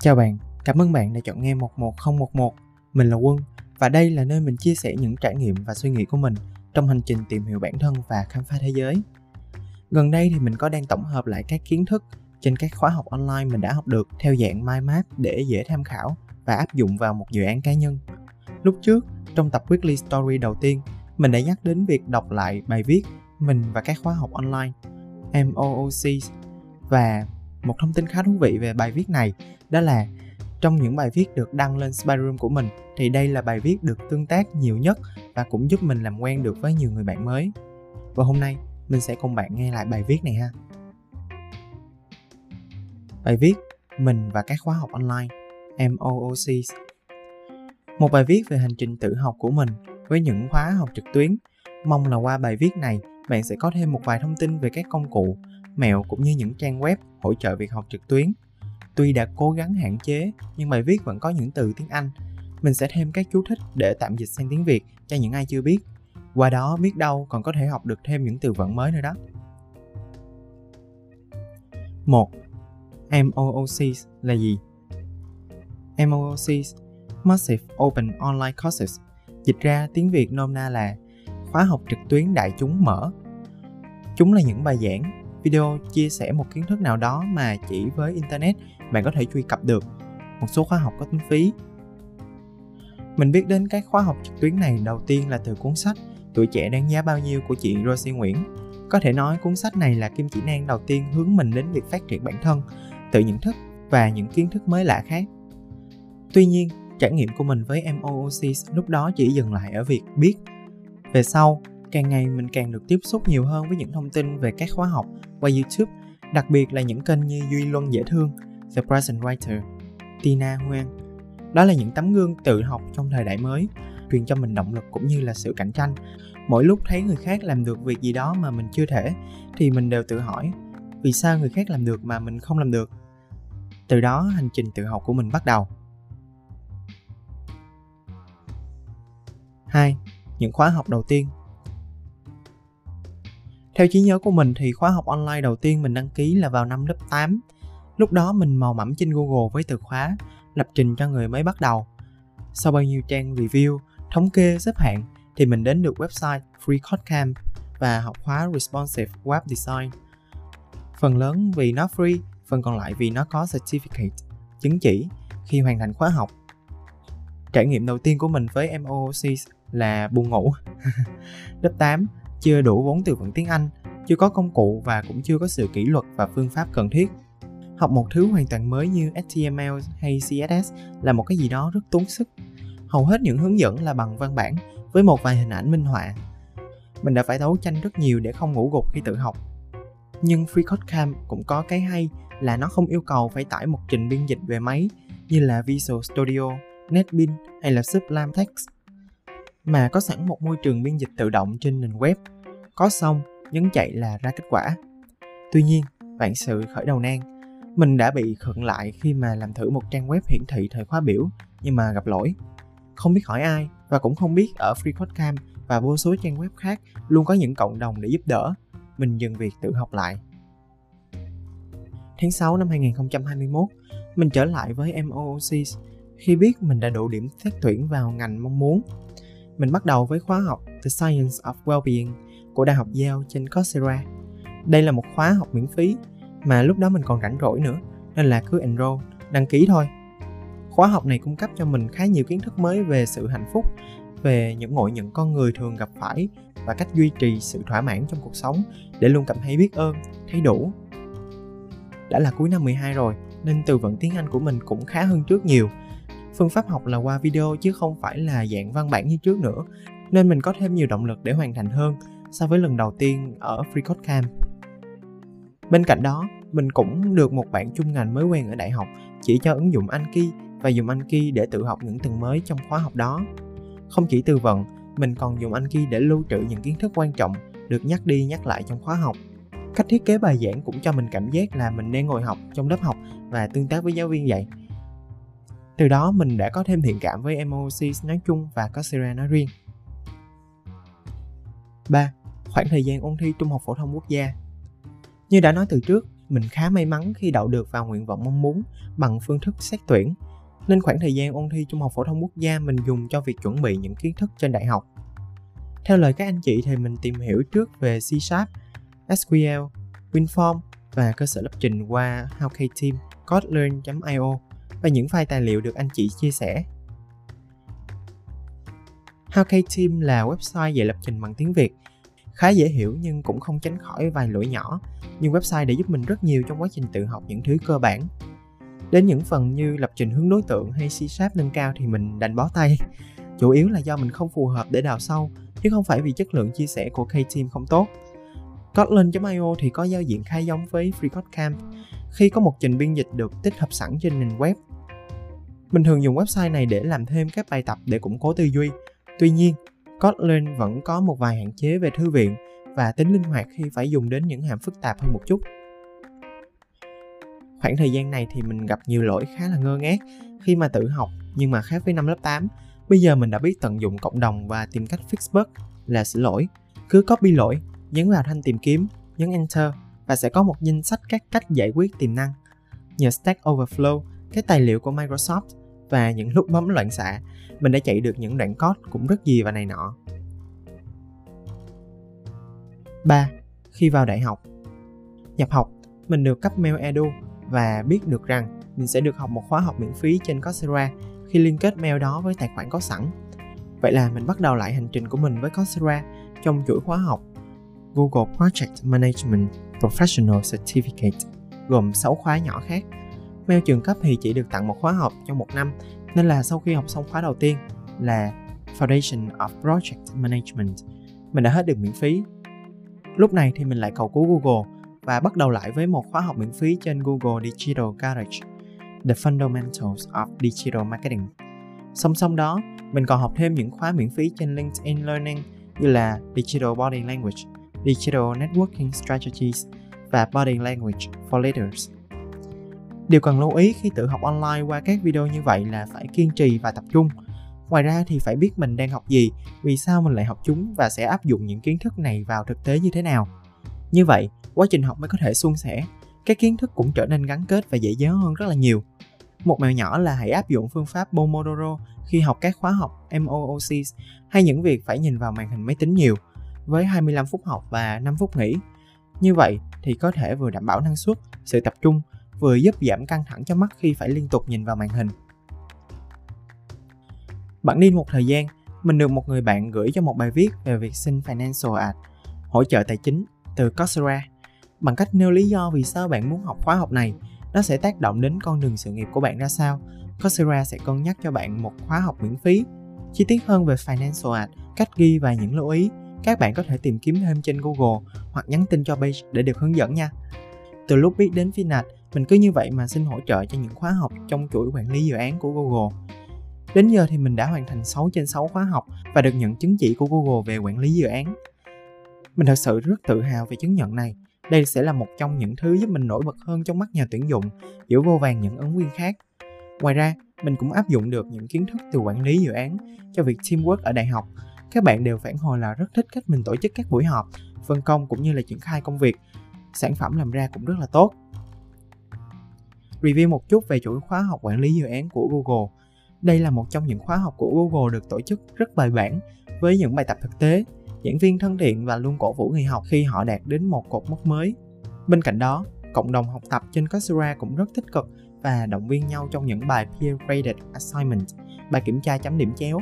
Chào bạn, cảm ơn bạn đã chọn nghe 11011. Mình là Quân và đây là nơi mình chia sẻ những trải nghiệm và suy nghĩ của mình trong hành trình tìm hiểu bản thân và khám phá thế giới. Gần đây thì mình có đang tổng hợp lại các kiến thức trên các khóa học online mình đã học được theo dạng mind map để dễ tham khảo và áp dụng vào một dự án cá nhân. Lúc trước, trong tập Weekly Story đầu tiên, mình đã nhắc đến việc đọc lại bài viết mình và các khóa học online MOOC và một thông tin khá thú vị về bài viết này đó là trong những bài viết được đăng lên Spyroom của mình thì đây là bài viết được tương tác nhiều nhất và cũng giúp mình làm quen được với nhiều người bạn mới. Và hôm nay mình sẽ cùng bạn nghe lại bài viết này ha. Bài viết Mình và các khóa học online MOOC Một bài viết về hành trình tự học của mình với những khóa học trực tuyến. Mong là qua bài viết này bạn sẽ có thêm một vài thông tin về các công cụ, mẹo cũng như những trang web hỗ trợ việc học trực tuyến. Tuy đã cố gắng hạn chế, nhưng bài viết vẫn có những từ tiếng Anh. Mình sẽ thêm các chú thích để tạm dịch sang tiếng Việt cho những ai chưa biết. Qua đó biết đâu còn có thể học được thêm những từ vựng mới nữa đó. 1. MOOCs là gì? MOOCs Massive Open Online Courses Dịch ra tiếng Việt nôm na là khóa học trực tuyến đại chúng mở. Chúng là những bài giảng, video chia sẻ một kiến thức nào đó mà chỉ với Internet bạn có thể truy cập được. Một số khóa học có tính phí. Mình biết đến các khóa học trực tuyến này đầu tiên là từ cuốn sách Tuổi trẻ đáng giá bao nhiêu của chị Rosie Nguyễn. Có thể nói cuốn sách này là kim chỉ nam đầu tiên hướng mình đến việc phát triển bản thân, tự nhận thức và những kiến thức mới lạ khác. Tuy nhiên, trải nghiệm của mình với MOOC lúc đó chỉ dừng lại ở việc biết. Về sau, càng ngày mình càng được tiếp xúc nhiều hơn với những thông tin về các khóa học qua YouTube, đặc biệt là những kênh như Duy Luân Dễ Thương, The Present Writer, Tina Nguyen. Đó là những tấm gương tự học trong thời đại mới, truyền cho mình động lực cũng như là sự cạnh tranh. Mỗi lúc thấy người khác làm được việc gì đó mà mình chưa thể, thì mình đều tự hỏi, vì sao người khác làm được mà mình không làm được? Từ đó hành trình tự học của mình bắt đầu. 2. Những khóa học đầu tiên Theo trí nhớ của mình thì khóa học online đầu tiên mình đăng ký là vào năm lớp 8. Lúc đó mình mò mẫm trên Google với từ khóa lập trình cho người mới bắt đầu. Sau bao nhiêu trang review, thống kê, xếp hạng thì mình đến được website Free Code Camp và học khóa Responsive Web Design. Phần lớn vì nó free, phần còn lại vì nó có certificate, chứng chỉ khi hoàn thành khóa học. Trải nghiệm đầu tiên của mình với MOOC là buồn ngủ. Lớp 8, chưa đủ vốn từ vựng tiếng Anh, chưa có công cụ và cũng chưa có sự kỷ luật và phương pháp cần thiết. Học một thứ hoàn toàn mới như HTML hay CSS là một cái gì đó rất tốn sức. Hầu hết những hướng dẫn là bằng văn bản với một vài hình ảnh minh họa. Mình đã phải đấu tranh rất nhiều để không ngủ gục khi tự học. Nhưng FreeCodeCamp cũng có cái hay là nó không yêu cầu phải tải một trình biên dịch về máy như là Visual Studio, NetBeans hay là Sublime Text mà có sẵn một môi trường biên dịch tự động trên nền web. Có xong, nhấn chạy là ra kết quả. Tuy nhiên, vạn sự khởi đầu nan, mình đã bị khựng lại khi mà làm thử một trang web hiển thị thời khóa biểu nhưng mà gặp lỗi. Không biết hỏi ai và cũng không biết ở FreeCodeCamp và vô số trang web khác luôn có những cộng đồng để giúp đỡ. Mình dừng việc tự học lại. Tháng 6 năm 2021, mình trở lại với MOOC khi biết mình đã đủ điểm xét tuyển vào ngành mong muốn mình bắt đầu với khóa học The Science of Wellbeing của Đại học Yale trên Coursera. Đây là một khóa học miễn phí mà lúc đó mình còn rảnh rỗi nữa nên là cứ enroll, đăng ký thôi. Khóa học này cung cấp cho mình khá nhiều kiến thức mới về sự hạnh phúc, về những ngộ nhận con người thường gặp phải và cách duy trì sự thỏa mãn trong cuộc sống để luôn cảm thấy biết ơn, thấy đủ. Đã là cuối năm 12 rồi nên từ vựng tiếng Anh của mình cũng khá hơn trước nhiều phương pháp học là qua video chứ không phải là dạng văn bản như trước nữa nên mình có thêm nhiều động lực để hoàn thành hơn so với lần đầu tiên ở Free Code Camp. Bên cạnh đó, mình cũng được một bạn chung ngành mới quen ở đại học chỉ cho ứng dụng Anki và dùng Anki để tự học những từ mới trong khóa học đó. Không chỉ tư vấn, mình còn dùng Anki để lưu trữ những kiến thức quan trọng được nhắc đi nhắc lại trong khóa học. Cách thiết kế bài giảng cũng cho mình cảm giác là mình đang ngồi học trong lớp học và tương tác với giáo viên vậy từ đó mình đã có thêm thiện cảm với MOC nói chung và Coursera nói riêng. 3. Khoảng thời gian ôn thi Trung học phổ thông quốc gia Như đã nói từ trước, mình khá may mắn khi đậu được vào nguyện vọng mong muốn bằng phương thức xét tuyển, nên khoảng thời gian ôn thi Trung học phổ thông quốc gia mình dùng cho việc chuẩn bị những kiến thức trên đại học. Theo lời các anh chị thì mình tìm hiểu trước về C Sharp, SQL, WinForm và cơ sở lập trình qua HowKTeam, Kotlin.io và những file tài liệu được anh chị chia sẻ. HowKTeam là website dạy lập trình bằng tiếng Việt khá dễ hiểu nhưng cũng không tránh khỏi vài lỗi nhỏ nhưng website đã giúp mình rất nhiều trong quá trình tự học những thứ cơ bản đến những phần như lập trình hướng đối tượng hay C Sharp nâng cao thì mình đành bó tay chủ yếu là do mình không phù hợp để đào sâu chứ không phải vì chất lượng chia sẻ của K-Team không tốt Kotlin.io thì có giao diện khá giống với FreeCodeCamp khi có một trình biên dịch được tích hợp sẵn trên nền web. Mình thường dùng website này để làm thêm các bài tập để củng cố tư duy. Tuy nhiên, Kotlin vẫn có một vài hạn chế về thư viện và tính linh hoạt khi phải dùng đến những hàm phức tạp hơn một chút. Khoảng thời gian này thì mình gặp nhiều lỗi khá là ngơ ngác khi mà tự học nhưng mà khác với năm lớp 8, bây giờ mình đã biết tận dụng cộng đồng và tìm cách fix bug là sửa lỗi. Cứ copy lỗi, nhấn vào thanh tìm kiếm, nhấn enter và sẽ có một danh sách các cách giải quyết tiềm năng. Nhờ Stack Overflow, cái tài liệu của Microsoft và những lúc bấm loạn xạ, mình đã chạy được những đoạn code cũng rất gì và này nọ. 3. Khi vào đại học Nhập học, mình được cấp mail edu và biết được rằng mình sẽ được học một khóa học miễn phí trên Coursera khi liên kết mail đó với tài khoản có sẵn. Vậy là mình bắt đầu lại hành trình của mình với Coursera trong chuỗi khóa học Google Project Management Professional Certificate gồm 6 khóa nhỏ khác. Mail trường cấp thì chỉ được tặng một khóa học trong một năm, nên là sau khi học xong khóa đầu tiên là Foundation of Project Management, mình đã hết được miễn phí. Lúc này thì mình lại cầu cứu Google và bắt đầu lại với một khóa học miễn phí trên Google Digital Garage, The Fundamentals of Digital Marketing. Song song đó, mình còn học thêm những khóa miễn phí trên LinkedIn Learning như là Digital Body Language, Digital Networking Strategies và Body Language for Leaders. Điều cần lưu ý khi tự học online qua các video như vậy là phải kiên trì và tập trung. Ngoài ra thì phải biết mình đang học gì, vì sao mình lại học chúng và sẽ áp dụng những kiến thức này vào thực tế như thế nào. Như vậy, quá trình học mới có thể suôn sẻ, các kiến thức cũng trở nên gắn kết và dễ nhớ hơn rất là nhiều. Một mẹo nhỏ là hãy áp dụng phương pháp Pomodoro khi học các khóa học MOOCs hay những việc phải nhìn vào màn hình máy tính nhiều, với 25 phút học và 5 phút nghỉ. Như vậy thì có thể vừa đảm bảo năng suất, sự tập trung, vừa giúp giảm căng thẳng cho mắt khi phải liên tục nhìn vào màn hình. Bạn đi một thời gian, mình được một người bạn gửi cho một bài viết về việc xin Financial Aid, hỗ trợ tài chính từ Coursera. Bằng cách nêu lý do vì sao bạn muốn học khóa học này nó sẽ tác động đến con đường sự nghiệp của bạn ra sao. Coursera sẽ cân nhắc cho bạn một khóa học miễn phí. Chi tiết hơn về financial aid, cách ghi và những lưu ý các bạn có thể tìm kiếm thêm trên Google hoặc nhắn tin cho page để được hướng dẫn nha. Từ lúc biết đến Finat mình cứ như vậy mà xin hỗ trợ cho những khóa học trong chuỗi quản lý dự án của Google Đến giờ thì mình đã hoàn thành 6 trên 6 khóa học và được nhận chứng chỉ của Google về quản lý dự án. Mình thật sự rất tự hào về chứng nhận này. Đây sẽ là một trong những thứ giúp mình nổi bật hơn trong mắt nhà tuyển dụng giữa vô vàng những ứng viên khác. Ngoài ra, mình cũng áp dụng được những kiến thức từ quản lý dự án cho việc teamwork ở đại học. Các bạn đều phản hồi là rất thích cách mình tổ chức các buổi họp, phân công cũng như là triển khai công việc. Sản phẩm làm ra cũng rất là tốt. Review một chút về chuỗi khóa học quản lý dự án của Google. Đây là một trong những khóa học của Google được tổ chức rất bài bản với những bài tập thực tế giảng viên thân thiện và luôn cổ vũ người học khi họ đạt đến một cột mốc mới. Bên cạnh đó, cộng đồng học tập trên Coursera cũng rất tích cực và động viên nhau trong những bài peer graded assignment, bài kiểm tra chấm điểm chéo.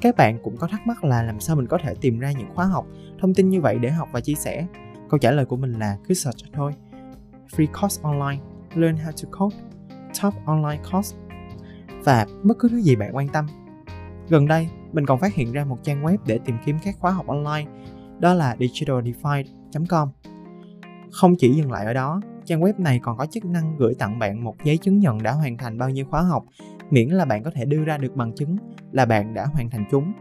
Các bạn cũng có thắc mắc là làm sao mình có thể tìm ra những khóa học, thông tin như vậy để học và chia sẻ? Câu trả lời của mình là cứ search thôi. Free course online, learn how to code, top online course và bất cứ thứ gì bạn quan tâm. Gần đây, mình còn phát hiện ra một trang web để tìm kiếm các khóa học online, đó là digitaldefied.com. Không chỉ dừng lại ở đó, trang web này còn có chức năng gửi tặng bạn một giấy chứng nhận đã hoàn thành bao nhiêu khóa học, miễn là bạn có thể đưa ra được bằng chứng là bạn đã hoàn thành chúng.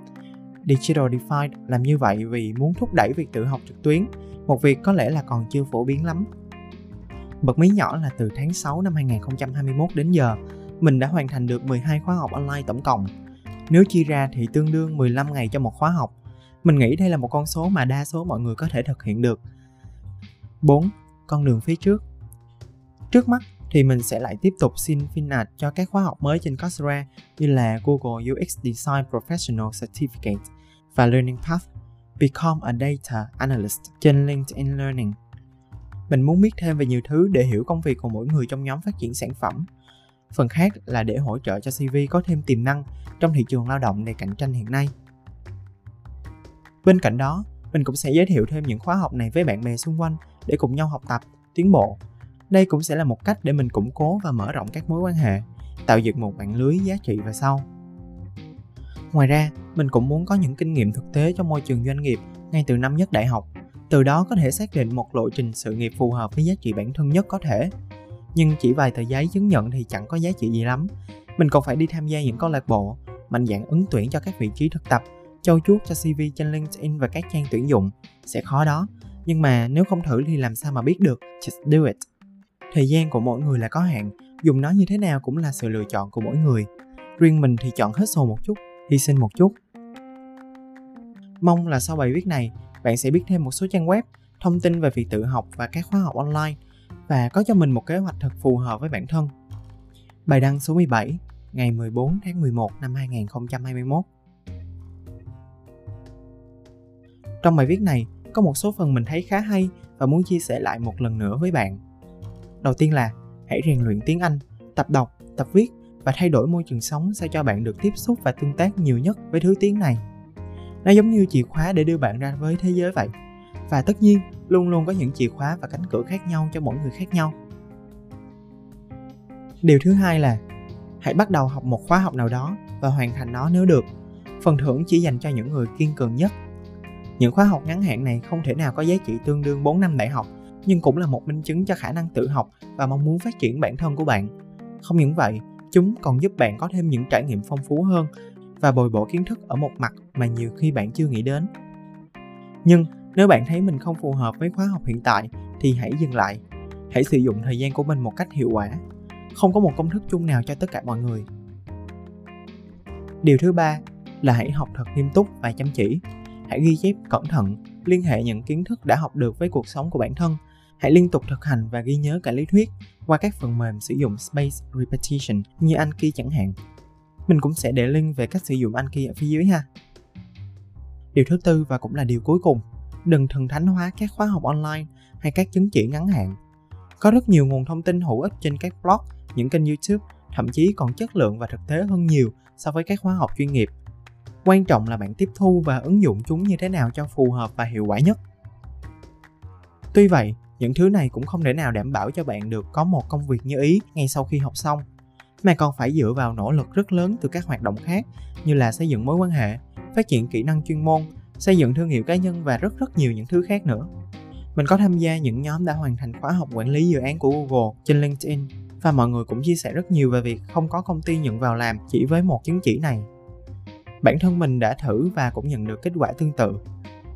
Digital Defined làm như vậy vì muốn thúc đẩy việc tự học trực tuyến, một việc có lẽ là còn chưa phổ biến lắm. Bật mí nhỏ là từ tháng 6 năm 2021 đến giờ, mình đã hoàn thành được 12 khóa học online tổng cộng. Nếu chia ra thì tương đương 15 ngày cho một khóa học. Mình nghĩ đây là một con số mà đa số mọi người có thể thực hiện được. 4. con đường phía trước. Trước mắt thì mình sẽ lại tiếp tục xin FinAd cho các khóa học mới trên Coursera như là Google UX Design Professional Certificate và Learning Path Become a Data Analyst trên LinkedIn Learning. Mình muốn biết thêm về nhiều thứ để hiểu công việc của mỗi người trong nhóm phát triển sản phẩm. Phần khác là để hỗ trợ cho CV có thêm tiềm năng trong thị trường lao động đầy cạnh tranh hiện nay. Bên cạnh đó, mình cũng sẽ giới thiệu thêm những khóa học này với bạn bè xung quanh để cùng nhau học tập, tiến bộ. Đây cũng sẽ là một cách để mình củng cố và mở rộng các mối quan hệ, tạo dựng một mạng lưới giá trị về sau. Ngoài ra, mình cũng muốn có những kinh nghiệm thực tế trong môi trường doanh nghiệp ngay từ năm nhất đại học, từ đó có thể xác định một lộ trình sự nghiệp phù hợp với giá trị bản thân nhất có thể. Nhưng chỉ vài tờ giấy chứng nhận thì chẳng có giá trị gì lắm. Mình còn phải đi tham gia những câu lạc bộ, mạnh dạng ứng tuyển cho các vị trí thực tập châu chuốt cho CV trên LinkedIn và các trang tuyển dụng sẽ khó đó. Nhưng mà nếu không thử thì làm sao mà biết được, just do it. Thời gian của mỗi người là có hạn, dùng nó như thế nào cũng là sự lựa chọn của mỗi người. Riêng mình thì chọn hết sồ một chút, hy sinh một chút. Mong là sau bài viết này, bạn sẽ biết thêm một số trang web, thông tin về việc tự học và các khóa học online và có cho mình một kế hoạch thật phù hợp với bản thân. Bài đăng số 17, ngày 14 tháng 11 năm 2021. Trong bài viết này, có một số phần mình thấy khá hay và muốn chia sẻ lại một lần nữa với bạn. Đầu tiên là hãy rèn luyện tiếng Anh, tập đọc, tập viết và thay đổi môi trường sống sao cho bạn được tiếp xúc và tương tác nhiều nhất với thứ tiếng này. Nó giống như chìa khóa để đưa bạn ra với thế giới vậy. Và tất nhiên, luôn luôn có những chìa khóa và cánh cửa khác nhau cho mỗi người khác nhau. Điều thứ hai là hãy bắt đầu học một khóa học nào đó và hoàn thành nó nếu được. Phần thưởng chỉ dành cho những người kiên cường nhất những khóa học ngắn hạn này không thể nào có giá trị tương đương 4 năm đại học, nhưng cũng là một minh chứng cho khả năng tự học và mong muốn phát triển bản thân của bạn. Không những vậy, chúng còn giúp bạn có thêm những trải nghiệm phong phú hơn và bồi bổ kiến thức ở một mặt mà nhiều khi bạn chưa nghĩ đến. Nhưng, nếu bạn thấy mình không phù hợp với khóa học hiện tại, thì hãy dừng lại. Hãy sử dụng thời gian của mình một cách hiệu quả. Không có một công thức chung nào cho tất cả mọi người. Điều thứ ba là hãy học thật nghiêm túc và chăm chỉ hãy ghi chép cẩn thận, liên hệ những kiến thức đã học được với cuộc sống của bản thân hãy liên tục thực hành và ghi nhớ cả lý thuyết qua các phần mềm sử dụng space repetition như Anki chẳng hạn mình cũng sẽ để link về cách sử dụng Anki ở phía dưới ha. Điều thứ tư và cũng là điều cuối cùng, đừng thần thánh hóa các khóa học online hay các chứng chỉ ngắn hạn. Có rất nhiều nguồn thông tin hữu ích trên các blog, những kênh youtube, thậm chí còn chất lượng và thực tế hơn nhiều so với các khóa học chuyên nghiệp. Quan trọng là bạn tiếp thu và ứng dụng chúng như thế nào cho phù hợp và hiệu quả nhất. Tuy vậy, những thứ này cũng không thể nào đảm bảo cho bạn được có một công việc như ý ngay sau khi học xong mà còn phải dựa vào nỗ lực rất lớn từ các hoạt động khác, như là xây dựng mối quan hệ, phát triển kỹ năng chuyên môn, xây dựng thương hiệu cá nhân và rất rất nhiều những thứ khác nữa. Mình có tham gia những nhóm đã hoàn thành khóa học quản lý dự án của google trên linkedin và mọi người cũng chia sẻ rất nhiều về việc không có công ty nhận vào làm chỉ với một chứng chỉ này. Bản thân mình đã thử và cũng nhận được kết quả tương tự.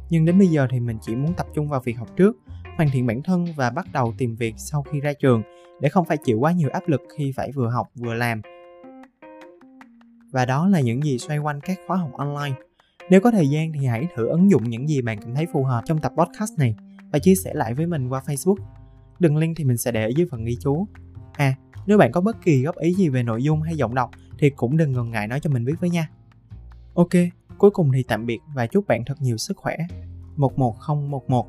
Nhưng đến bây giờ thì mình chỉ muốn tập trung vào việc học trước, hoàn thiện bản thân và bắt đầu tìm việc sau khi ra trường để không phải chịu quá nhiều áp lực khi phải vừa học vừa làm. Và đó là những gì xoay quanh các khóa học online. Nếu có thời gian thì hãy thử ứng dụng những gì bạn cảm thấy phù hợp trong tập podcast này và chia sẻ lại với mình qua facebook. Đường link thì mình sẽ để ở dưới phần ghi chú. À nếu bạn có bất kỳ góp ý gì về nội dung hay giọng đọc thì cũng đừng ngần ngại nói cho mình biết với nha. Ok, cuối cùng thì tạm biệt và chúc bạn thật nhiều sức khỏe. 11011